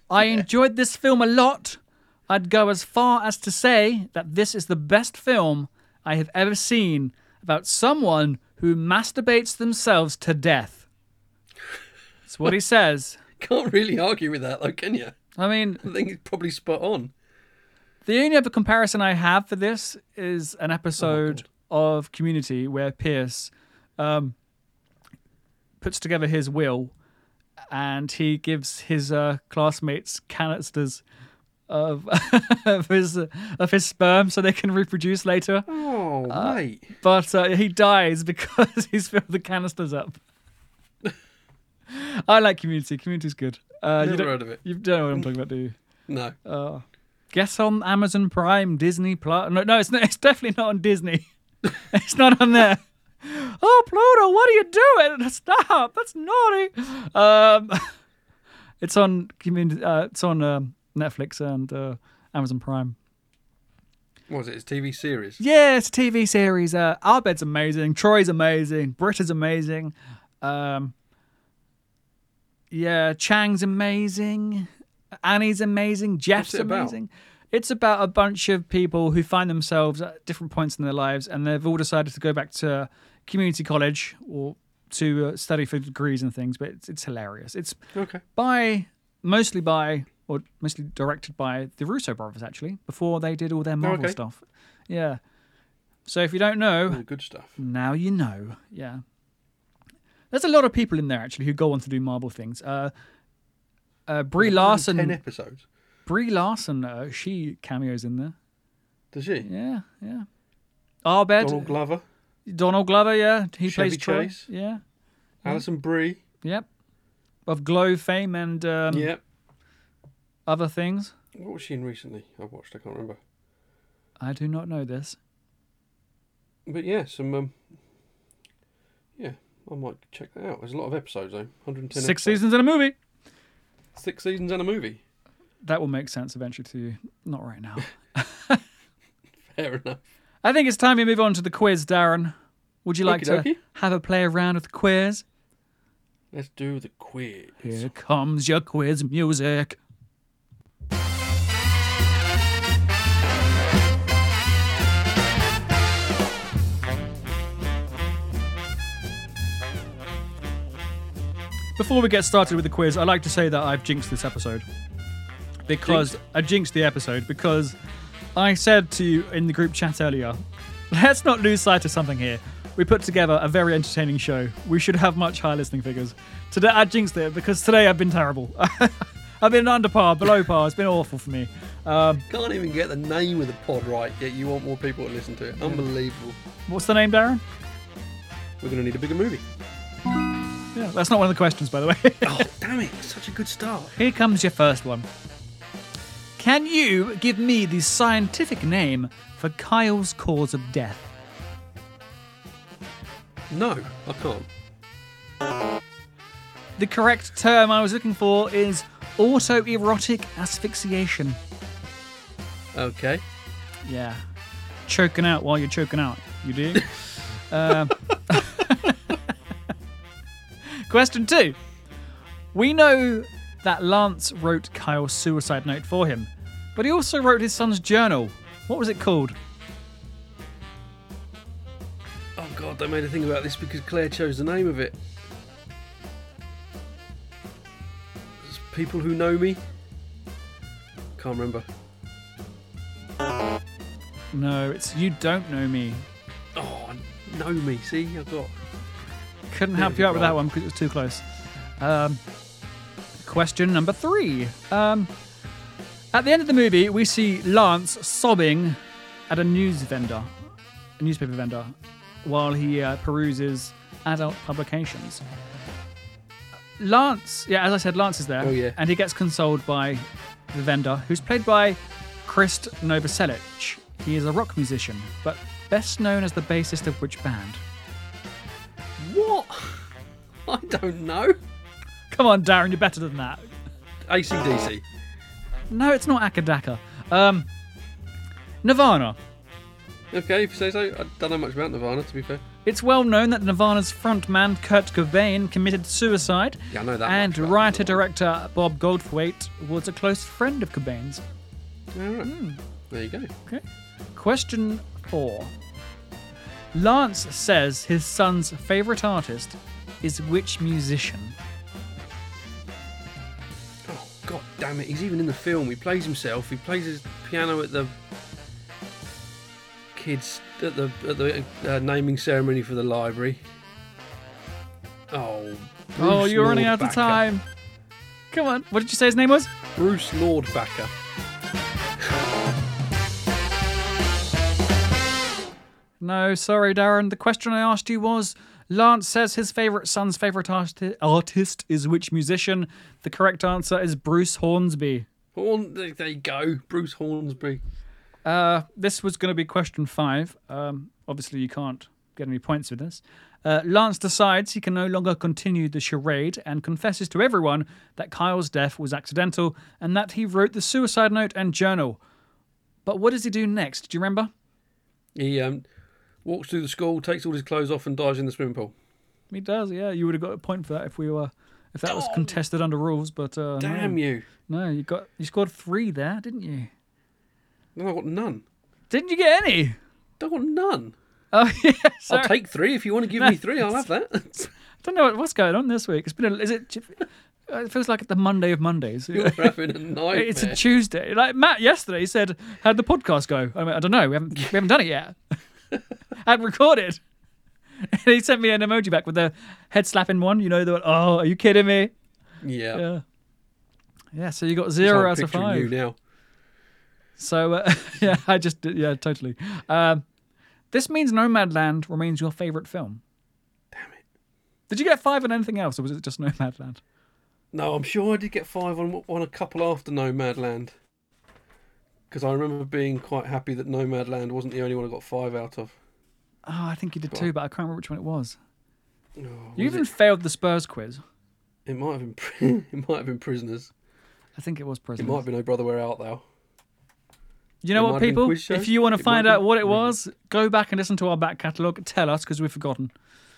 S1: I enjoyed this film a lot. I'd go as far as to say that this is the best film I have ever seen about someone who masturbates themselves to death. That's what he says.
S2: Can't really argue with that, though, can you?
S1: I mean,
S2: I think it's probably spot on.
S1: The only other comparison I have for this is an episode of Community where Pierce um, puts together his will and he gives his uh, classmates canisters of of his of his sperm so they can reproduce later.
S2: Oh, mate.
S1: But uh, he dies because he's filled the canisters up. I like Community. Community's good. Uh, you
S2: Never
S1: don't,
S2: heard of it.
S1: You don't know what I'm talking about, do you?
S2: No.
S1: Uh, guess on Amazon Prime, Disney Plus. No, no, it's not, it's definitely not on Disney. it's not on there. Oh, Pluto, what are you doing? Stop! That's naughty. Um, it's on. Mean uh, it's on um, Netflix and uh, Amazon Prime.
S2: What was it? It's a TV series.
S1: Yeah, it's a TV series. Uh, Abed's amazing. Troy's amazing. Britt is amazing. Um, yeah, Chang's amazing. Annie's amazing. Jeff's
S2: it
S1: amazing. It's about a bunch of people who find themselves at different points in their lives, and they've all decided to go back to community college or to uh, study for degrees and things. But it's, it's hilarious. It's
S2: Okay.
S1: by mostly by or mostly directed by the Russo brothers actually before they did all their Marvel
S2: okay.
S1: stuff. Yeah. So if you don't know,
S2: All good stuff.
S1: now you know. Yeah. There's a lot of people in there actually who go on to do Marvel things. Uh, uh, Brie
S2: Ten
S1: Larson.
S2: episodes.
S1: Brie Larson. Uh, she cameos in there.
S2: Does she?
S1: Yeah, yeah. Abed.
S2: Donald Glover,
S1: Donald Glover. Yeah, he
S2: Chevy
S1: plays Troy.
S2: Chase.
S1: Yeah.
S2: Alison Brie.
S1: Yep. Of Glow fame and um,
S2: yeah.
S1: other things.
S2: What was she in recently? I watched. I can't remember.
S1: I do not know this.
S2: But yeah, some. Um, yeah, I might check that out. There's a lot of episodes though. 110.
S1: Six
S2: episodes.
S1: seasons in a movie.
S2: Six seasons and a movie.
S1: That will make sense eventually to you. Not right now.
S2: Fair enough.
S1: I think it's time we move on to the quiz, Darren. Would you like to
S2: Okey-dokey.
S1: have a play around with the quiz?
S2: Let's do the quiz.
S1: Here comes your quiz music. Before we get started with the quiz, I'd like to say that I've jinxed this episode. Because I jinxed the episode because I said to you in the group chat earlier, let's not lose sight of something here. We put together a very entertaining show. We should have much higher listening figures. Today I jinxed it because today I've been terrible. I've been under par, below par. It's been awful for me. Um,
S2: Can't even get the name of the pod right, yet you want more people to listen to it. Unbelievable.
S1: what's the name, Darren?
S2: We're going to need a bigger movie.
S1: Yeah, that's not one of the questions, by the way.
S2: Oh, damn it. Such a good start.
S1: Here comes your first one. Can you give me the scientific name for Kyle's cause of death?
S2: No, I can't.
S1: The correct term I was looking for is autoerotic asphyxiation.
S2: Okay.
S1: Yeah. Choking out while you're choking out. You do? um, question two. We know that Lance wrote Kyle's suicide note for him, but he also wrote his son's journal. What was it called?
S2: Oh, God, they made a thing about this because Claire chose the name of it. It's People who know me. Can't remember.
S1: No, it's You Don't Know Me.
S2: Oh, know me. See, I've got.
S1: Couldn't help you out with that one because it was too close. Um, question number three. Um, at the end of the movie, we see Lance sobbing at a news vendor, a newspaper vendor, while he uh, peruses adult publications. Lance, yeah, as I said, Lance is there,
S2: Oh, yeah.
S1: and he gets consoled by the vendor, who's played by Krist Novoselic. He is a rock musician, but best known as the bassist of which band?
S2: What? I don't know.
S1: Come on, Darren, you're better than that.
S2: ACDC.
S1: No, it's not Akadaka. Um, Nirvana.
S2: Okay, if you say so. I don't know much about Nirvana, to be fair.
S1: It's well known that Nirvana's frontman Kurt Cobain committed suicide,
S2: Yeah, I know that.
S1: and
S2: much about
S1: writer
S2: Nirvana.
S1: director Bob Goldthwait was a close friend of Cobain's.
S2: All right. There you go.
S1: Okay. Question four. Lance says his son's favorite artist is which musician?
S2: Oh god damn it! He's even in the film. He plays himself. He plays his piano at the kids at the at the uh, naming ceremony for the library. Oh.
S1: oh, you're running out of time. Come on. What did you say his name was?
S2: Bruce Nordbacker.
S1: No, sorry, Darren. The question I asked you was Lance says his favourite son's favourite arti- artist is which musician? The correct answer is Bruce Hornsby.
S2: Horn, there you go. Bruce Hornsby.
S1: Uh, this was going to be question five. Um, obviously, you can't get any points with this. Uh, Lance decides he can no longer continue the charade and confesses to everyone that Kyle's death was accidental and that he wrote the suicide note and journal. But what does he do next? Do you remember?
S2: He um, walks through the school, takes all his clothes off, and dives in the swimming pool.
S1: He does, yeah. You would have got a point for that if we were, if that was contested under rules. But uh,
S2: Damn
S1: no.
S2: you!
S1: No, you got you scored three there, didn't you?
S2: No, I got none.
S1: Didn't you get any?
S2: I got none.
S1: Oh yeah, sorry.
S2: I'll take three if you want to give
S1: No,
S2: me three. I'll have that.
S1: I don't know what, what's going on this week. It's been a, is it? uh, It feels like the Monday of Mondays.
S2: You're having a nightmare.
S1: It's a Tuesday. Like Matt yesterday said, "How'd the podcast go?" I, mean, I don't know. We haven't we haven't done it yet. I hadn't recorded. And he sent me an emoji back with the head slapping one. You know the oh, are you kidding me?
S2: yeah.
S1: Yeah. Yeah. So you got zero out of five.
S2: You now.
S1: So uh, yeah, I just yeah, totally. Um, this means Nomadland remains your favorite film.
S2: Damn it.
S1: Did you get five on anything else, or was it just Nomadland?
S2: No, I'm sure I did get five on on a couple after Nomadland. Because I remember being quite happy that Nomadland wasn't the only one I got five out of.
S1: Oh, I think you did too, but I can't remember which one it was.
S2: Oh,
S1: You
S2: was
S1: even
S2: it?
S1: failed the Spurs quiz.
S2: It might have been. Pri- it might have been prisoners.
S1: I think it was prisoners.
S2: It might have been Oh Brother Where Art Thou.
S1: You know
S2: it
S1: what,
S2: might have been
S1: people? If you want to
S2: It
S1: find out
S2: been-
S1: what it was, go back and listen to our back catalogue. Tell us because we've forgotten.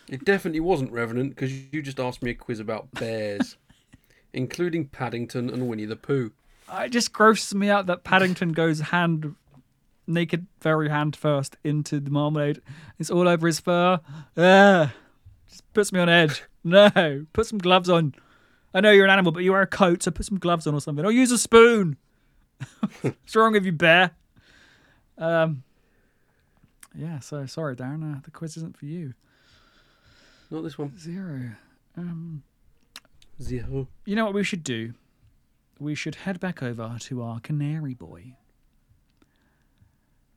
S2: It definitely wasn't Revenant because you just asked me a quiz about bears, including Paddington and Winnie the Pooh.
S1: It just grosses me out that Paddington goes hand naked, very hand first into the marmalade. It's all over his fur. Ugh. Just puts me on edge. No, put some gloves on. I know you're an animal, but you wear a coat, so put some gloves on or something. Or use a spoon. What's wrong with you, bear? Um. Yeah, so sorry, Darren. Uh, the quiz isn't for you.
S2: Not this one.
S1: Zero. Um.
S2: Zero.
S1: You know what we should do? We should head back over to our canary boy.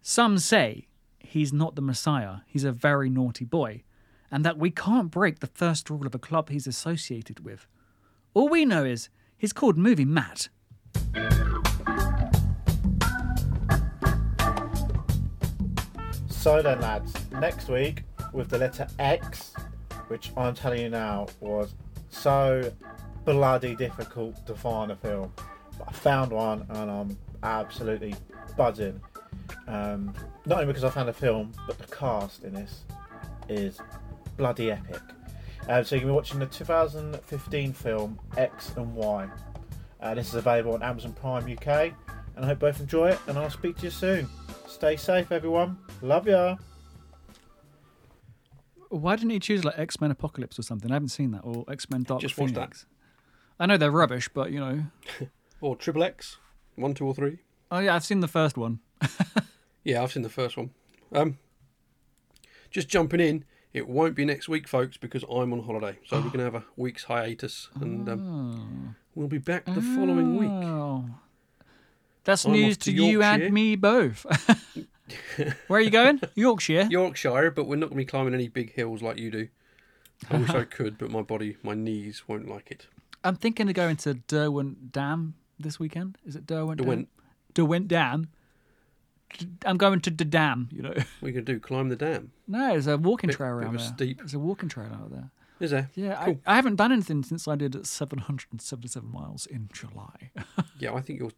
S1: Some say he's not the Messiah, he's a very naughty boy, and that we can't break the first rule of a club he's associated with. All we know is he's called Movie Matt.
S3: So then, lads, next week with the letter X, which I'm telling you now was so bloody difficult to find a film. But I found one and I'm absolutely buzzing. Um, not only because I found a film, but the cast in this is bloody epic. Um, so you can be watching the 2015 film X and Y. Uh, this is available on Amazon Prime UK, and I hope both enjoy it. And I'll speak to you soon. Stay safe, everyone. Love ya.
S1: Why didn't he choose like X Men Apocalypse or something? I haven't seen that, or X Men Dark
S2: Just watched that.
S1: I know they're rubbish, but you know.
S2: Or Triple X. One, two, or three.
S1: Oh yeah, I've seen the first one.
S2: Yeah, I've seen the first one. Um, just jumping in, it won't be next week, folks, because I'm on holiday. So we're going to have a week's hiatus, and um, we'll be back the following week.
S1: Oh. That's
S2: I'm
S1: news
S2: to
S1: to you and me both. Where are you going? Yorkshire.
S2: Yorkshire, but we're not going to be climbing any big hills like you do. I wish I could, but my body, my knees won't like it.
S1: I'm thinking of going to Derwent Dam this weekend. Is it Derwent?
S2: Derwent.
S1: Dam? Derwent Dam. I'm going to the dam. You know.
S2: What are you going to do? Climb the dam?
S1: No, there's a walking
S2: Bit-
S1: trail around there.
S2: steep.
S1: There's a walking trail out there.
S2: Is there?
S1: Yeah,
S2: Cool.
S1: I, I haven't done anything since I did 777 miles in July.
S2: Yeah, I think you're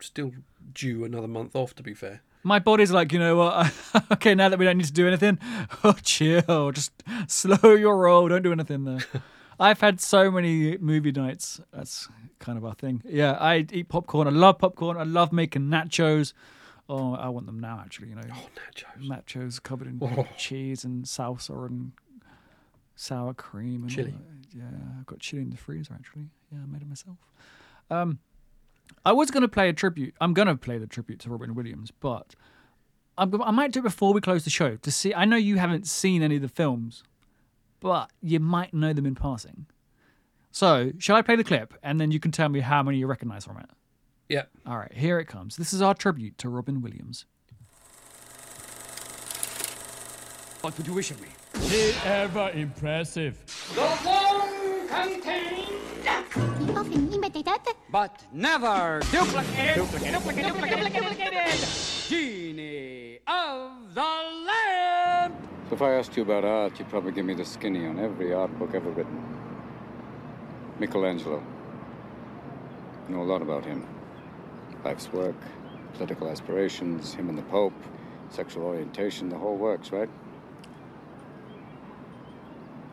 S2: still due another month off, to be fair.
S1: My body's like, you know what? okay, now that we don't need to do anything, oh, chill. Just slow your roll. Don't do anything there. I've had so many movie nights. That's kind of our thing. Yeah, I eat popcorn. I love popcorn. I love making nachos. Oh, I want them now, actually. You know,
S2: Oh, nachos.
S1: nachos covered in
S2: Oh.
S1: cheese and salsa and sour cream and
S2: Chili.
S1: Yeah, I've got chili in the freezer actually. Yeah, I made it myself. Um, I was going to play a tribute. I'm going to play the tribute to Robin Williams, but I'm, I might do it before we close the show to see. I know you haven't seen any of the films, but you might know them in passing. So, shall I play the clip and then you can tell me how many you recognize from it?
S2: Yeah.
S1: All right, here it comes. This is our tribute to Robin Williams.
S5: What would you wish of me?
S6: ever impressive.
S7: The Often imitated.
S5: But never duplicate.
S6: Duplicated.
S5: Genie of the Lamp!
S7: So if I asked you about art, you'd probably give me the skinny on every art book ever written. Michelangelo. I know a lot about him. Life's work, political aspirations, him and the Pope, sexual orientation, the whole works, right?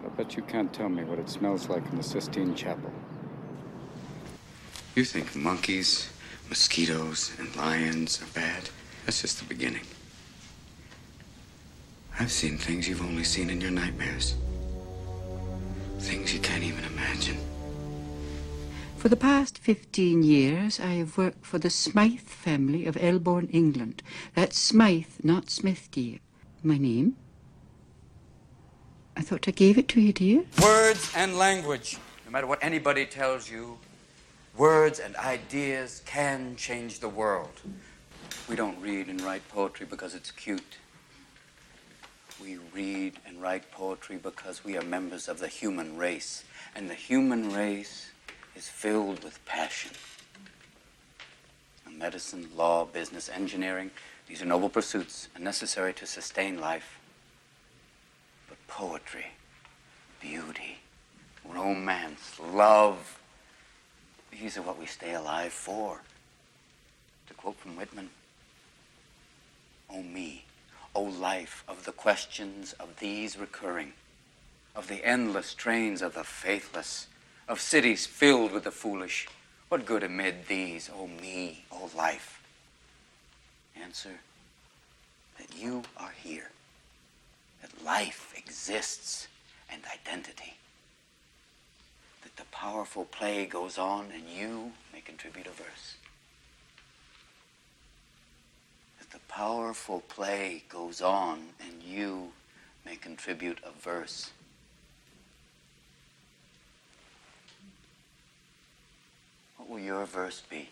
S7: I bet you can't tell me what it smells like in the Sistine Chapel. You think monkeys, mosquitoes, and lions are bad? That's just the beginning. I've seen things you've only seen in your nightmares. Things you can't even imagine.
S8: For the past 15 years, I have worked for the Smythe family of Elborn, England. That's Smythe, not Smith, dear. My name? I thought I gave it to you, dear.
S7: Words and language. No matter what anybody tells you, words and ideas can change the world. We don't read and write poetry because it's cute. We read and write poetry because we are members of the human race. And the human race is filled with passion. Medicine, law, business, engineering, these are noble pursuits and necessary to sustain life. But poetry, beauty, romance, love, these are what we stay alive for. To quote from Whitman, O me, O life of the questions of these recurring, of the endless trains of the faithless, of cities filled with the foolish, what good amid these, O me, O life? Answer that you are here, that life exists and identity, that the powerful play goes on and you may contribute a verse. That the powerful play goes on and you may contribute a verse. What will your verse be?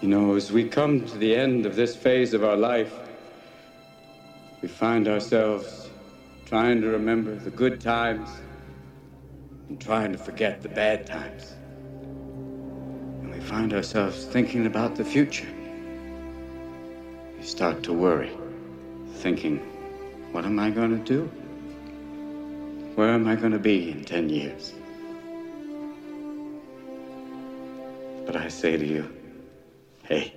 S7: You know, as we come to the end of this phase of our life, we find ourselves trying to remember the good times and trying to forget the bad times. And we find ourselves thinking about the future. Start to worry, thinking, what am I going to do? Where am I going to be in 10 years? But I say to you, hey,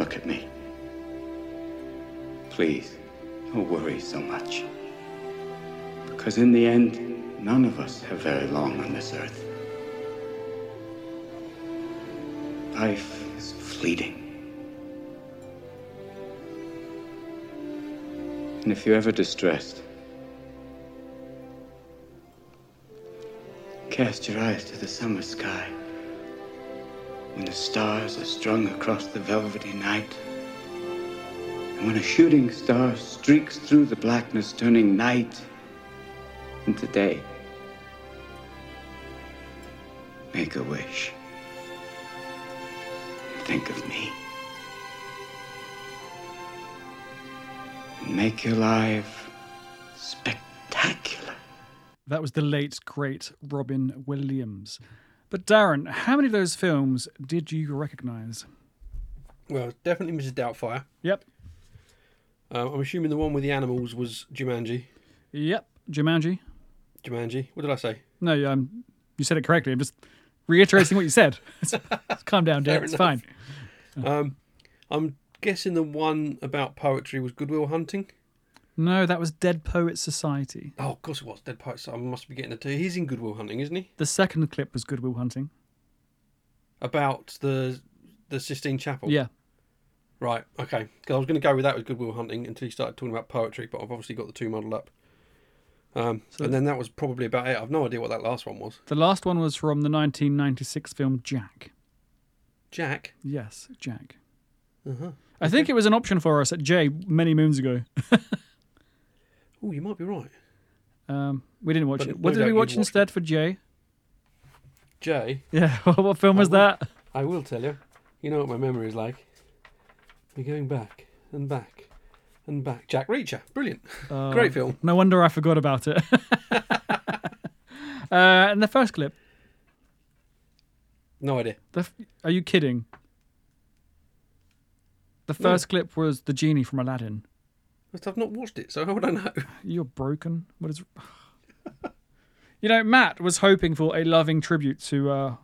S7: look at me. Please, don't worry so much. Because in the end, none of us have very long on this earth. Life is fleeting. And if you're ever distressed, cast your eyes to the summer sky when the stars are strung across the velvety night. And when a shooting star streaks through the blackness, turning night into day. Make a wish. Think of me. Make your life spectacular.
S1: That was the late, great Robin Williams. But Darren, how many of those films did you recognise?
S2: Well, definitely Mrs. Doubtfire.
S1: Yep.
S2: Um, I'm assuming the one with the animals was Jumanji.
S1: Yep. Jumanji.
S2: Jumanji. What did I say?
S1: No, um, you said it correctly. I'm just reiterating what you said. Calm down, Darren. It's fine.
S2: Um, I'm guessing the one about poetry was Good Will Hunting.
S1: No, that was Dead Poets Society.
S2: Oh, of course it was. Dead Poets. Society. I must be getting it too. He's in Good Will Hunting, isn't he?
S1: The second clip was Good Will Hunting.
S2: About the the Sistine Chapel.
S1: Yeah.
S2: Right. Okay. Because I was going to go with that with Good Will Hunting until you started talking about poetry, but I've obviously got the two modelled up. Um,
S1: So-
S2: and then that was probably about it. I've no idea what that last one was.
S1: The last one was from the 1996 film Jack.
S2: Jack.
S1: Yes, Jack.
S2: Uh-huh.
S1: I think it was an option for us at J many moons ago.
S2: Oh, you might be right.
S1: Um, we didn't watch
S2: But
S1: it.
S2: no
S1: What did
S2: doubt
S1: we
S2: you'd
S1: watch
S2: watched
S1: instead for J?
S2: Jay,
S1: Yeah, what film was that?
S2: I will tell you. You know what my memory is like. We're going back and back and back. Jack Reacher. Brilliant.
S1: Uh,
S2: Great film.
S1: No wonder I forgot about it. uh, and the first clip.
S2: No idea.
S1: The f- are you kidding? The first clip was the genie from Aladdin.
S2: But I've not watched it, so how would I know?
S1: You're broken. What is? you know, Matt was hoping for a loving tribute to uh,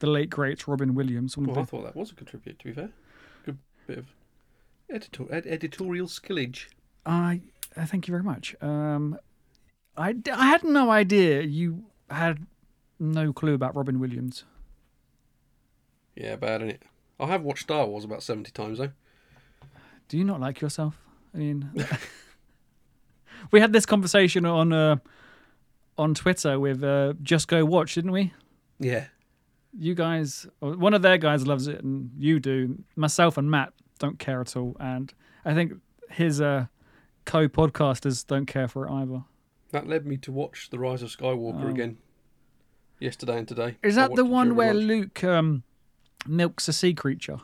S1: the late great Robin Williams.
S2: Well, I thought that was a good tribute, to be fair. Good bit of editor- ed- editorial skillage.
S1: I uh, thank you very much. Um, I, d- I had no idea you had no clue about Robin Williams.
S2: Yeah, bad, is it? I have watched Star Wars about 70 times, though.
S1: Do you not like yourself? I mean, we had this conversation on uh, on Twitter with uh, Just Go Watch, didn't we?
S2: Yeah.
S1: You guys, one of their guys loves it, and you do. Myself and Matt don't care at all, and I think his uh, co-podcasters don't care for it either.
S2: That led me to watch The Rise of Skywalker
S1: Oh.
S2: again yesterday and today.
S1: Is that the one where. Luke um, milks a sea creature?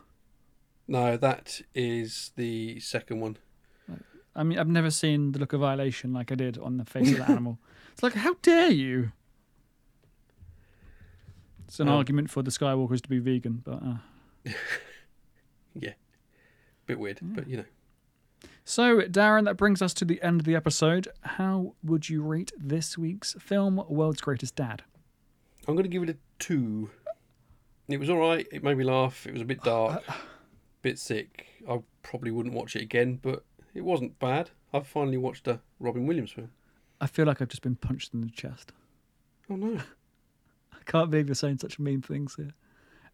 S2: No, that is the second one.
S1: I mean, I've never seen the look of violation like I did on the face of the animal. It's like, how dare you? It's an
S2: Um,
S1: argument for the Skywalkers to be vegan, but uh.
S2: Yeah. Bit weird, but you know.
S1: so Darren, that brings us to the end of the episode. How would you rate this week's film, World's Greatest Dad?
S2: I'm going to give it a two. It was all right. It made me laugh. It was a bit dark, bit sick. I probably wouldn't watch it again, but it wasn't bad. I've finally watched a Robin Williams film.
S1: I feel like I've just been punched in the chest.
S2: Oh no!
S1: I can't believe you're saying such mean things here.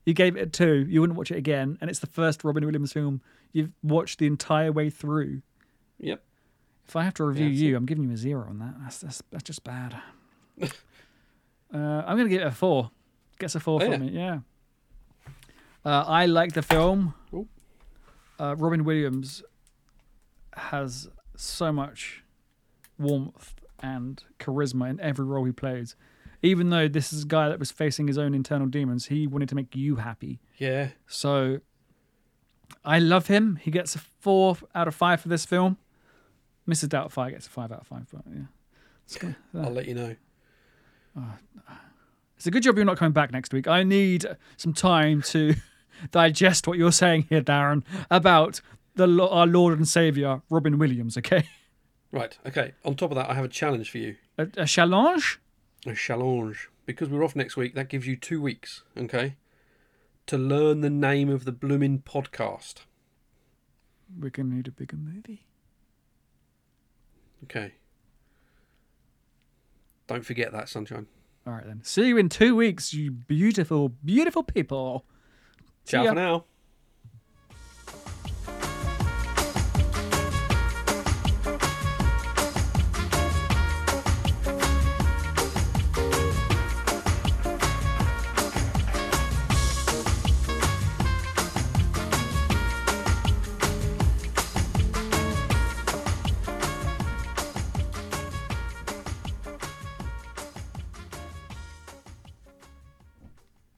S1: You gave it a two. You wouldn't watch it again, and it's the first Robin Williams film you've watched the entire way through.
S2: Yep.
S1: If I have to review
S2: Yeah,
S1: you, I'm giving you a zero on that. That's that's, that's just bad. uh, I'm going to give it a four. Gets a four
S2: Oh,
S1: from
S2: yeah.
S1: me. Yeah. Uh, I like the film.
S2: Cool.
S1: Uh, Robin Williams has so much warmth and charisma in every role he plays. Even though this is a guy that was facing his own internal demons, he wanted to make you happy.
S2: Yeah.
S1: So I love him. He gets a four out of five for this film. Mrs. Doubtfire gets a five out of five, but yeah.
S2: I'll let you know.
S1: It's a good job you're not coming back next week. I need some time to digest what you're saying here, Darren, about the our Lord and Savior, Robin Williams, okay?
S2: Right. Okay. On top of that, I have a challenge for you.
S1: A, a challenge?
S2: A challenge. Because we're off next week, that gives you two weeks. Okay. To learn the name of the bloomin' podcast.
S1: We're to need a bigger movie.
S2: Okay. Don't forget that, sunshine.
S1: All right, then. See you in two weeks, you beautiful, beautiful people.
S2: Ciao for now.